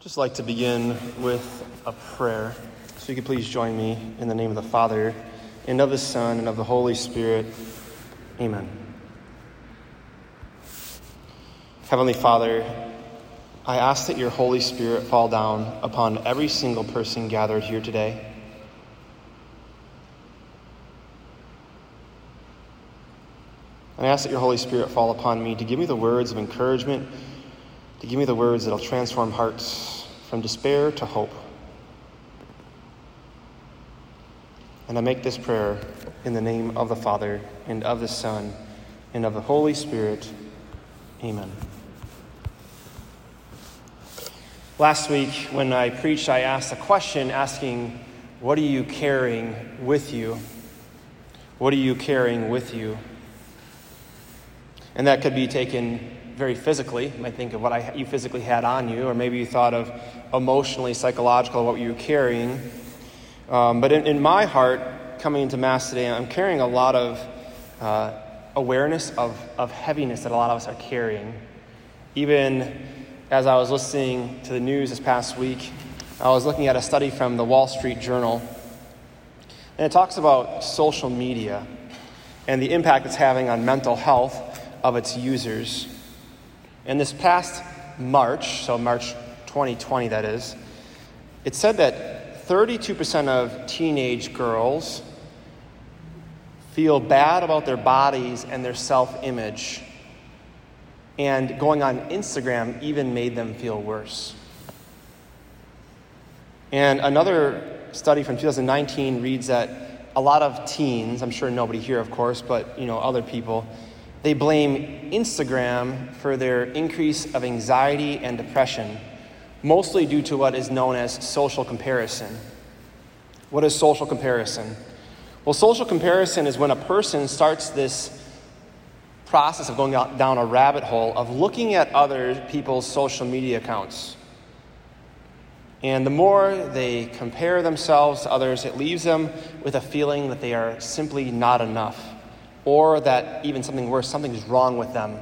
just like to begin with a prayer. So you could please join me in the name of the Father, and of the Son, and of the Holy Spirit. Amen. Heavenly Father, I ask that your Holy Spirit fall down upon every single person gathered here today. And I ask that your Holy Spirit fall upon me to give me the words of encouragement, to give me the words that will transform hearts from despair to hope. And I make this prayer in the name of the Father, and of the Son, and of the Holy Spirit. Amen. Last week, when I preached, I asked a question asking, What are you carrying with you? What are you carrying with you? And that could be taken very physically. You might think of what I, you physically had on you, or maybe you thought of emotionally, psychological, what you were carrying. Um, but in, in, my heart, coming into Mass today, I'm carrying a lot of uh, awareness of, of heaviness that a lot of us are carrying. Even as I was listening to the news this past week, I was looking at a study from the Wall Street Journal, and it talks about social media and the impact it's having on mental health of its users. And this past March, so March 2020, that is, it said that 32% of teenage girls feel bad about their bodies and their self image. And going on Instagram even made them feel worse. And another study from 2019 reads that a lot of teens, I'm sure nobody here, of course, but you know, other people, they blame Instagram for their increase of anxiety and depression, mostly due to what is known as social comparison. What is social comparison? Well, social comparison is when a person starts this process of going down a rabbit hole of looking at other people's social media accounts. And the more they compare themselves to others, it leaves them with a feeling that they are simply not enough or that even something worse, something's wrong with them.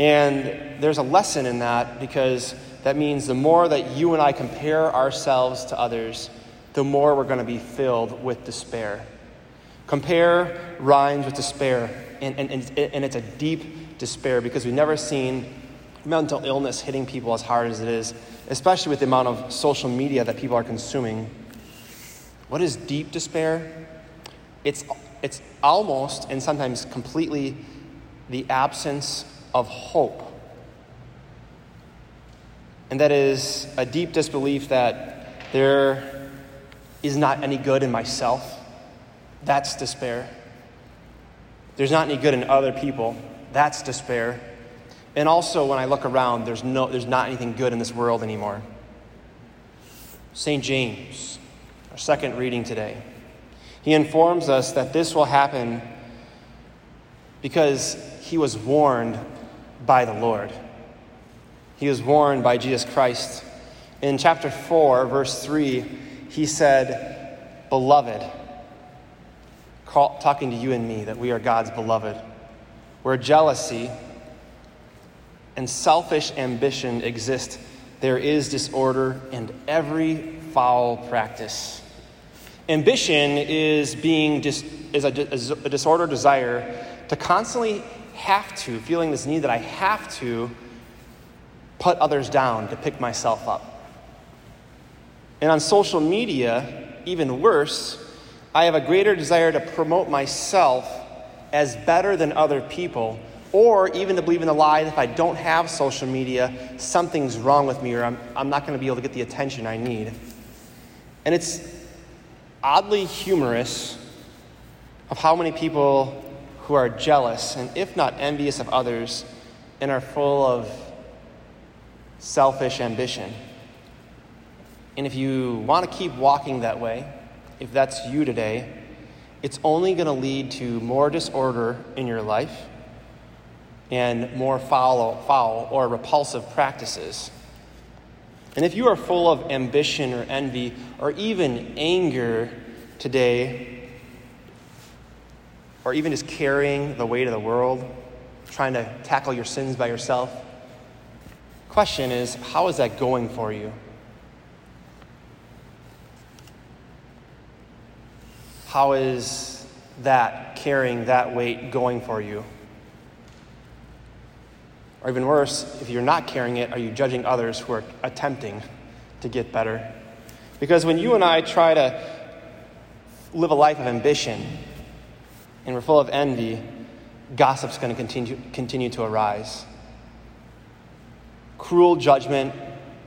And there's a lesson in that because that means the more that you and I compare ourselves to others, the more we're going to be filled with despair. Compare rhymes with despair, and, and, and it's a deep despair because we've never seen mental illness hitting people as hard as it is, especially with the amount of social media that people are consuming. What is deep despair? It's, it's almost and sometimes completely the absence of hope. And that is a deep disbelief that there is not any good in myself. That's despair. There's not any good in other people. That's despair. And also, when I look around, there's, no, there's not anything good in this world anymore. St. James, our second reading today. He informs us that this will happen because he was warned by the Lord. He was warned by Jesus Christ. In chapter 4, verse 3, he said, Beloved, call, talking to you and me, that we are God's beloved, where jealousy and selfish ambition exist, there is disorder and every foul practice. Ambition is being dis- is a, is a disordered desire to constantly have to, feeling this need that I have to put others down to pick myself up. And on social media, even worse, I have a greater desire to promote myself as better than other people, or even to believe in the lie that if I don't have social media, something's wrong with me or I'm, I'm not going to be able to get the attention I need. And it's oddly humorous of how many people who are jealous and, if not envious of others, and are full of selfish ambition. And if you want to keep walking that way, if that's you today, it's only going to lead to more disorder in your life and more foul, foul or repulsive practices. And if you are full of ambition or envy or even anger today, or even just carrying the weight of the world, trying to tackle your sins by yourself, question is how is that going for you? How is that carrying that weight going for you? Or even worse, if you're not carrying it, are you judging others who are attempting to get better? Because when you and I try to live a life of ambition and we're full of envy, gossip's going to continue, continue to arise. Cruel judgment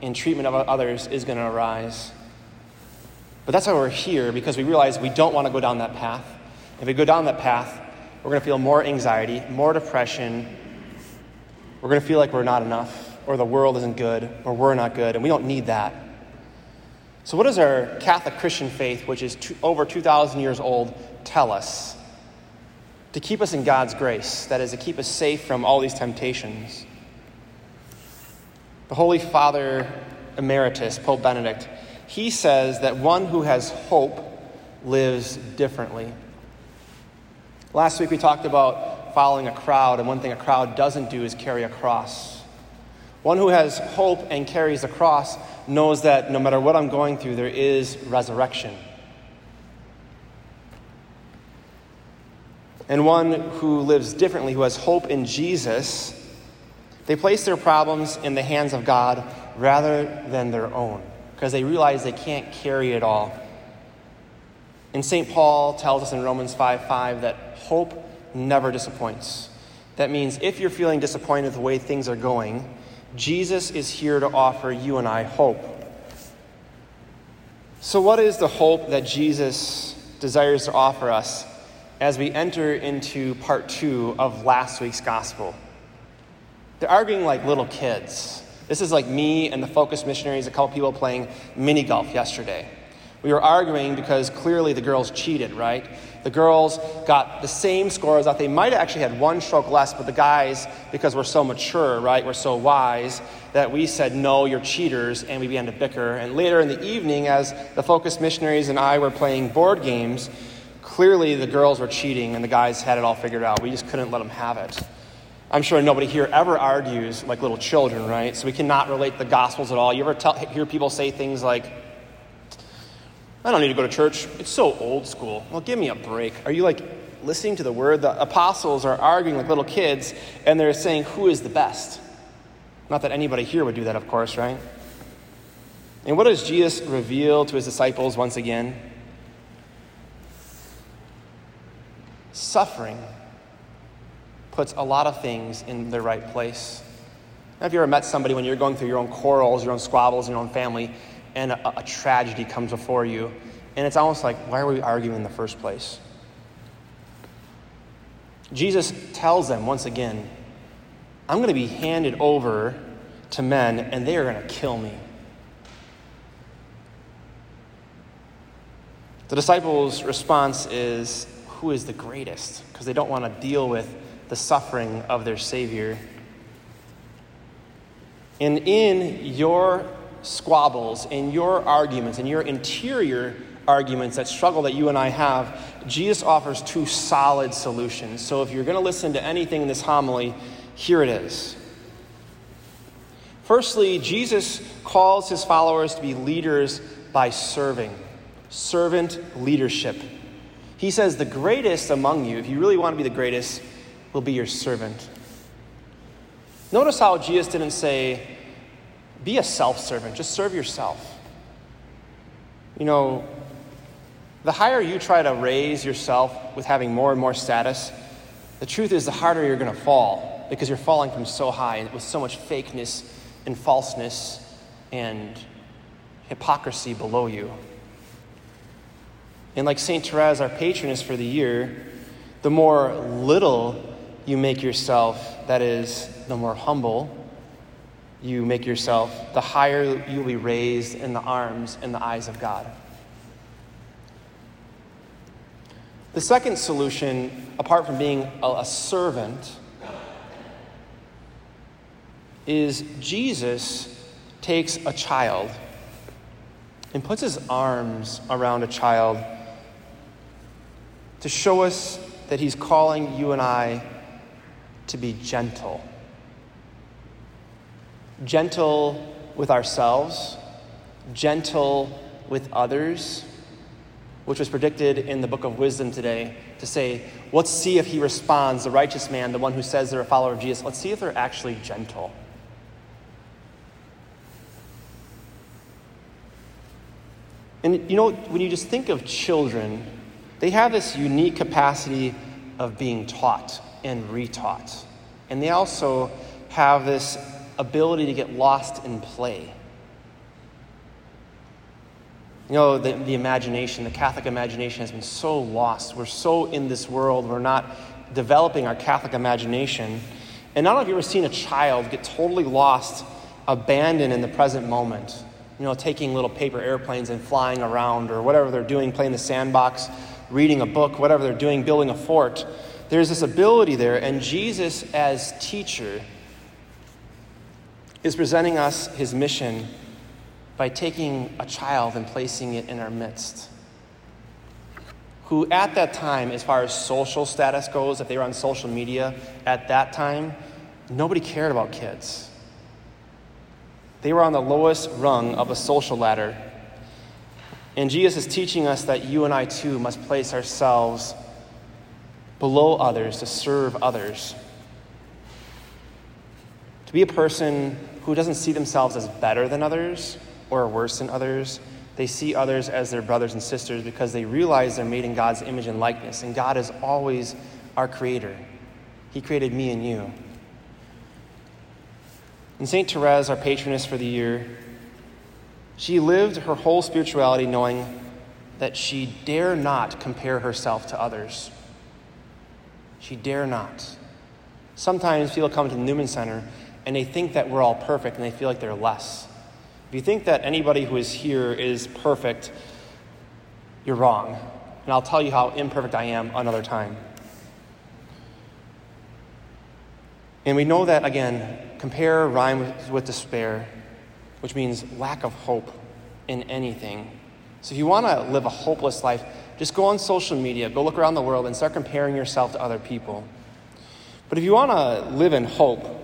and treatment of others is going to arise. But that's why we're here, because we realize we don't want to go down that path. If we go down that path, we're going to feel more anxiety, more depression. We're going to feel like we're not enough, or the world isn't good, or we're not good, and we don't need that. So, what does our Catholic Christian faith, which is two, over 2,000 years old, tell us? To keep us in God's grace, that is, to keep us safe from all these temptations. The Holy Father Emeritus, Pope Benedict, he says that one who has hope lives differently. Last week we talked about following a crowd, and one thing a crowd doesn't do is carry a cross. One who has hope and carries a cross knows that no matter what I'm going through, there is resurrection. And one who lives differently, who has hope in Jesus, they place their problems in the hands of God rather than their own because they realize they can't carry it all. And St. Paul tells us in Romans 5 5 that hope never disappoints. That means if you're feeling disappointed with the way things are going, Jesus is here to offer you and I hope. So, what is the hope that Jesus desires to offer us as we enter into part two of last week's gospel? They're arguing like little kids. This is like me and the Focus missionaries, a couple people playing mini golf yesterday. We were arguing because clearly the girls cheated, right? The girls got the same scores. I they might have actually had one stroke less, but the guys, because we're so mature, right, we're so wise, that we said, no, you're cheaters, and we began to bicker. And later in the evening, as the Focus missionaries and I were playing board games, clearly the girls were cheating and the guys had it all figured out. We just couldn't let them have it. I'm sure nobody here ever argues like little children, right? So we cannot relate the Gospels at all. You ever tell, hear people say things like, I don't need to go to church. It's so old school. Well, give me a break. Are you like listening to the word? The apostles are arguing like little kids, and they're saying, Who is the best? Not that anybody here would do that, of course, right? And what does Jesus reveal to his disciples once again? Suffering puts a lot of things in their right place. Have you ever met somebody when you're going through your own quarrels, your own squabbles, your own family, and a, a tragedy comes before you, and it's almost like, why are we arguing in the first place? Jesus tells them once again, I'm going to be handed over to men, and they are going to kill me. The disciples' response is, Who is the greatest? Because they don't want to deal with the suffering of their Savior. And in your squabbles, in your arguments, in your interior arguments, that struggle that you and I have, Jesus offers two solid solutions. So if you're going to listen to anything in this homily, here it is. Firstly, Jesus calls his followers to be leaders by serving, servant leadership. He says, The greatest among you, if you really want to be the greatest, will be your servant. Notice how Jesus didn't say, be a self servant, just serve yourself. You know, the higher you try to raise yourself with having more and more status, the truth is the harder you're going to fall because you're falling from so high with so much fakeness and falseness and hypocrisy below you. And like St. Therese, our patroness for the year, the more little you make yourself, that is, the more humble you make yourself, the higher you'll be raised in the arms and the eyes of God. The second solution, apart from being a, a servant, is Jesus takes a child and puts his arms around a child to show us that he's calling you and I to be gentle. Gentle with ourselves, gentle with others, which was predicted in the book of wisdom today to say, let's see if he responds, the righteous man, the one who says they're a follower of Jesus, let's see if they're actually gentle. And you know, when you just think of children, they have this unique capacity of being taught and retaught. And they also have this ability to get lost in play. You know, the, the imagination, the Catholic imagination has been so lost. We're so in this world, we're not developing our Catholic imagination. And I don't know if you've ever seen a child get totally lost, abandoned in the present moment, you know, taking little paper airplanes and flying around or whatever they're doing, playing the sandbox, reading a book, whatever they're doing, building a fort. There's this ability there, and Jesus, as teacher, is presenting us his mission by taking a child and placing it in our midst. Who, at that time, as far as social status goes, if they were on social media at that time, nobody cared about kids. They were on the lowest rung of a social ladder. And Jesus is teaching us that you and I too must place ourselves below others to serve others. To be a person who doesn't see themselves as better than others or worse than others, they see others as their brothers and sisters because they realize they're made in God's image and likeness. And God is always our creator, He created me and you. And St. Therese, our patroness for the year, she lived her whole spirituality knowing that she dare not compare herself to others. She dare not. Sometimes people come to the Newman Center and they think that we're all perfect and they feel like they're less. If you think that anybody who is here is perfect, you're wrong. And I'll tell you how imperfect I am another time. And we know that, again, compare rhyme with, with despair, which means lack of hope in anything. So if you want to live a hopeless life, just go on social media, go look around the world, and start comparing yourself to other people. But if you want to live in hope,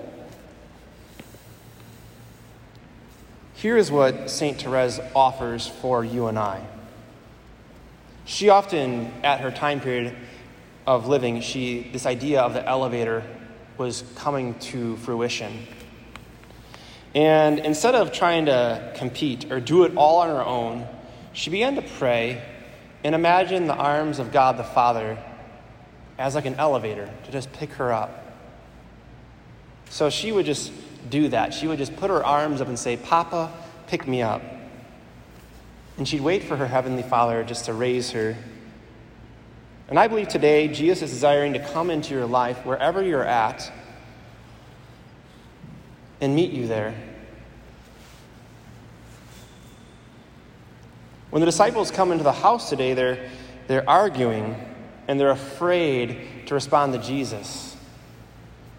here is what St. Therese offers for you and I. She often, at her time period of living, she this idea of the elevator was coming to fruition. And instead of trying to compete or do it all on her own, she began to pray and imagine the arms of God the Father as like an elevator to just pick her up. So she would just do that. She would just put her arms up and say, Papa, pick me up. And she'd wait for her Heavenly Father just to raise her. And I believe today Jesus is desiring to come into your life wherever you're at and meet you there. When the disciples come into the house today, they're, they're arguing and they're afraid to respond to Jesus.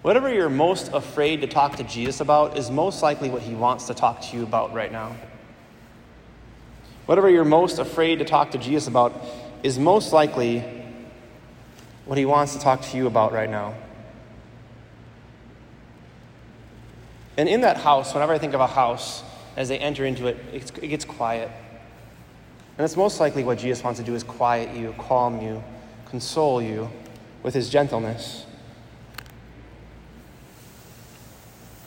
Whatever you're most afraid to talk to Jesus about is most likely what he wants to talk to you about right now. Whatever you're most afraid to talk to Jesus about is most likely what he wants to talk to you about right now. And in that house, whenever I think of a house, as they enter into it, it gets quiet. And it's most likely what Jesus wants to do is quiet you, calm you, console you with his gentleness.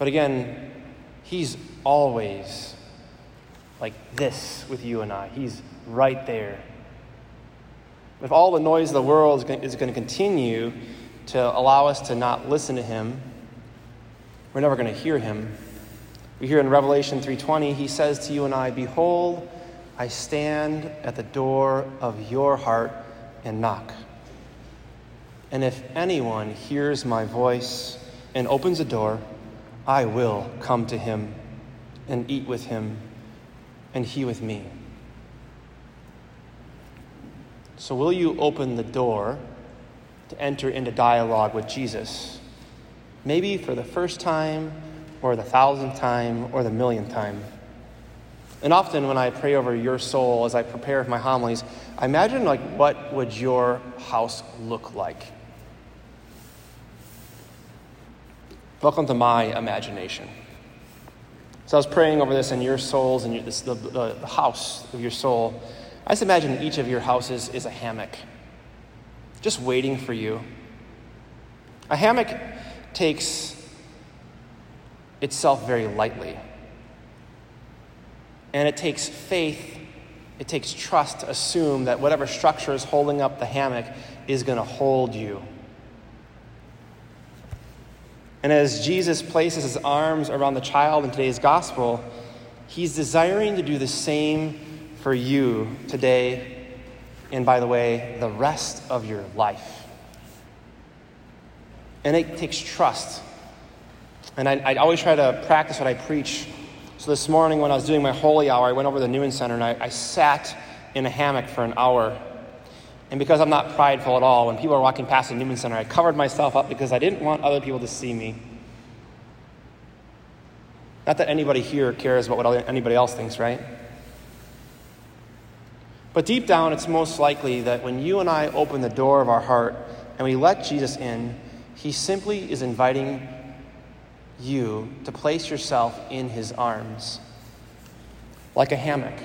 But again, he's always like this with you and I. He's right there. If all the noise of the world is going to continue to allow us to not listen to him, we're never going to hear him. We hear in Revelation 3:20, he says to you and I, "Behold, I stand at the door of your heart and knock. And if anyone hears my voice and opens the door, I will come to him and eat with him and he with me." So will you open the door to enter into dialogue with Jesus? maybe for the first time, or the thousandth time, or the millionth time. And often when I pray over your soul as I prepare my homilies, I imagine like what would your house look like? Welcome to my imagination. So I was praying over this in your souls and the, the house of your soul. I just imagine each of your houses is a hammock, just waiting for you. A hammock takes itself very lightly. And it takes faith, it takes trust to assume that whatever structure is holding up the hammock is going to hold you. And as Jesus places his arms around the child in today's gospel, he's desiring to do the same for you today, and by the way, the rest of your life. And it takes trust. And I, I always try to practice what I preach. So this morning, when I was doing my holy hour, I went over to the Newman Center and I, I sat in a hammock for an hour. And because I'm not prideful at all, when people are walking past the Newman Center, I covered myself up because I didn't want other people to see me. Not that anybody here cares about what anybody else thinks, right? But deep down, it's most likely that when you and I open the door of our heart and we let Jesus in, he simply is inviting you to place yourself in his arms like a hammock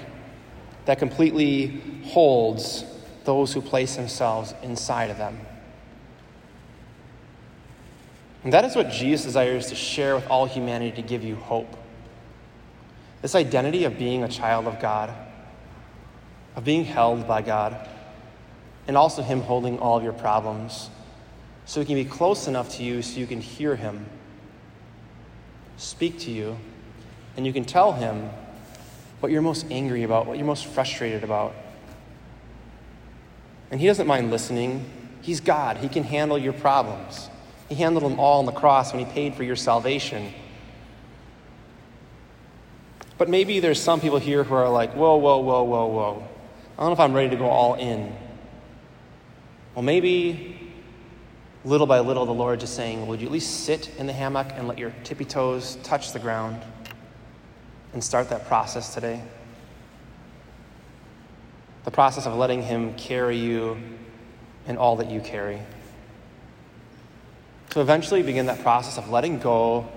that completely holds those who place themselves inside of them. And that is what Jesus desires to share with all humanity to give you hope. This identity of being a child of God, of being held by God, and also Him holding all of your problems so he can be close enough to you so you can hear him speak to you, and you can tell him what you're most angry about, what you're most frustrated about. And he doesn't mind listening. He's God, he can handle your problems. He handled them all on the cross when he paid for your salvation. But maybe there's some people here who are like, whoa, whoa, whoa, whoa, whoa. I don't know if I'm ready to go all in. Well, maybe little by little, the Lord just saying, Would you at least sit in the hammock and let your tippy toes touch the ground and start that process today? The process of letting Him carry you in all that you carry. To eventually begin that process of letting go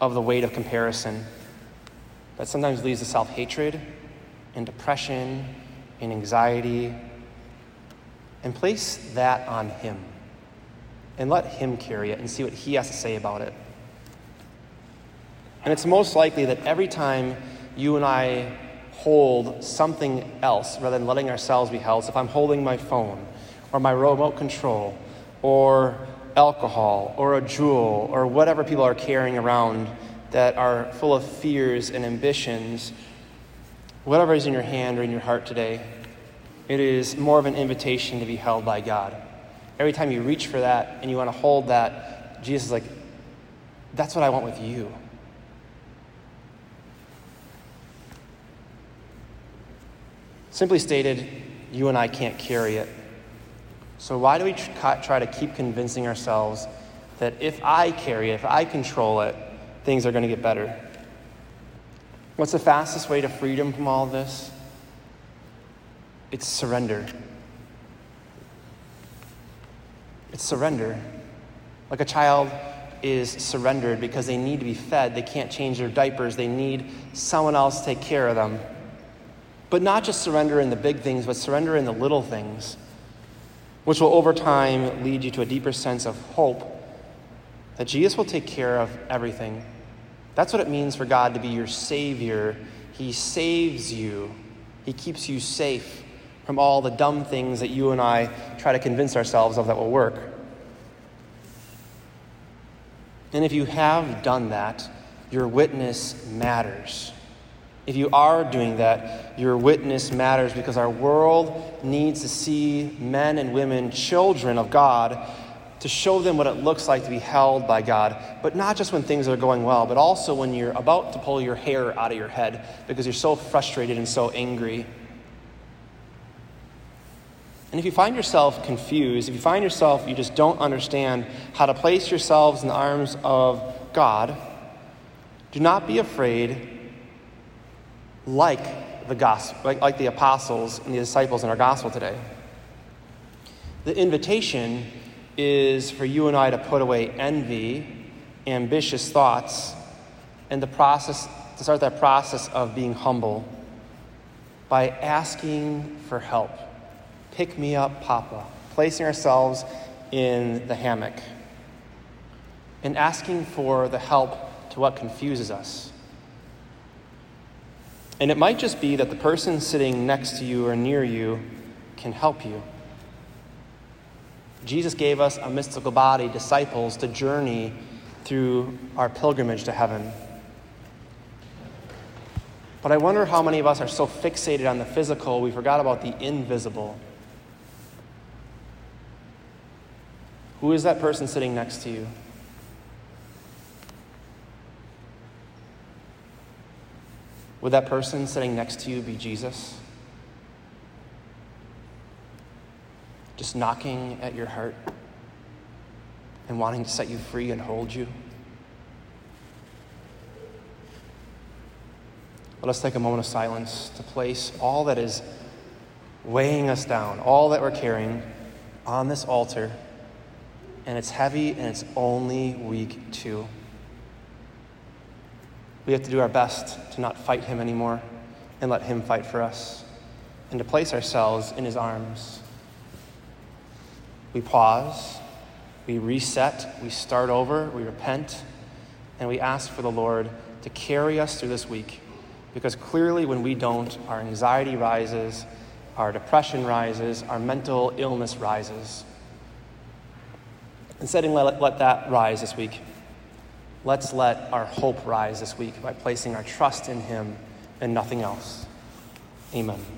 of the weight of comparison that sometimes leads to self hatred and depression and anxiety, and place that on Him and let Him carry it and see what He has to say about it. And it's most likely that every time you and I hold something else rather than letting ourselves be held, so if I'm holding my phone or my remote control or alcohol or a Juul or whatever people are carrying around that are full of fears and ambitions, whatever is in your hand or in your heart today, it is more of an invitation to be held by God. Every time you reach for that and you want to hold that, Jesus is like, that's what I want with you. Simply stated, you and I can't carry it. So, why do we try to keep convincing ourselves that if I carry it, if I control it, things are going to get better? What's the fastest way to freedom from all this? It's surrender. It's surrender. Like a child is surrendered because they need to be fed, they can't change their diapers, they need someone else to take care of them. But not just surrender in the big things, but surrender in the little things, which will over time lead you to a deeper sense of hope that Jesus will take care of everything. That's what it means for God to be your Savior. He saves you, He keeps you safe from all the dumb things that you and I try to convince ourselves of that will work. And if you have done that, your witness matters. If you are doing that, your witness matters because our world needs to see men and women, children of God, to show them what it looks like to be held by God. But not just when things are going well, but also when you're about to pull your hair out of your head because you're so frustrated and so angry. And if you find yourself confused, if you find yourself you just don't understand how to place yourselves in the arms of God, do not be afraid like the gospel, like, like the apostles and the disciples in our gospel today. The invitation is for you and I to put away envy, ambitious thoughts, and the process to start that process of being humble by asking for help. Pick me up, Papa. Placing ourselves in the hammock and asking for the help to what confuses us. And it might just be that the person sitting next to you or near you can help you. Jesus gave us a mystical body, disciples, to journey through our pilgrimage to heaven. But I wonder how many of us are so fixated on the physical, we forgot about the invisible. Who is that person sitting next to you? Would that person sitting next to you be Jesus? Just knocking at your heart and wanting to set you free and hold you? Let us take a moment of silence to place all that is weighing us down, all that we're carrying on this altar. And it's heavy and it's only week two. We have to do our best to not fight him anymore and let him fight for us and to place ourselves in his arms. We pause, we reset, we start over, we repent, and we ask for the Lord to carry us through this week because clearly, when we don't, our anxiety rises, our depression rises, our mental illness rises. Instead let, let that rise this week, let's let our hope rise this week by placing our trust in Him and nothing else. Amen.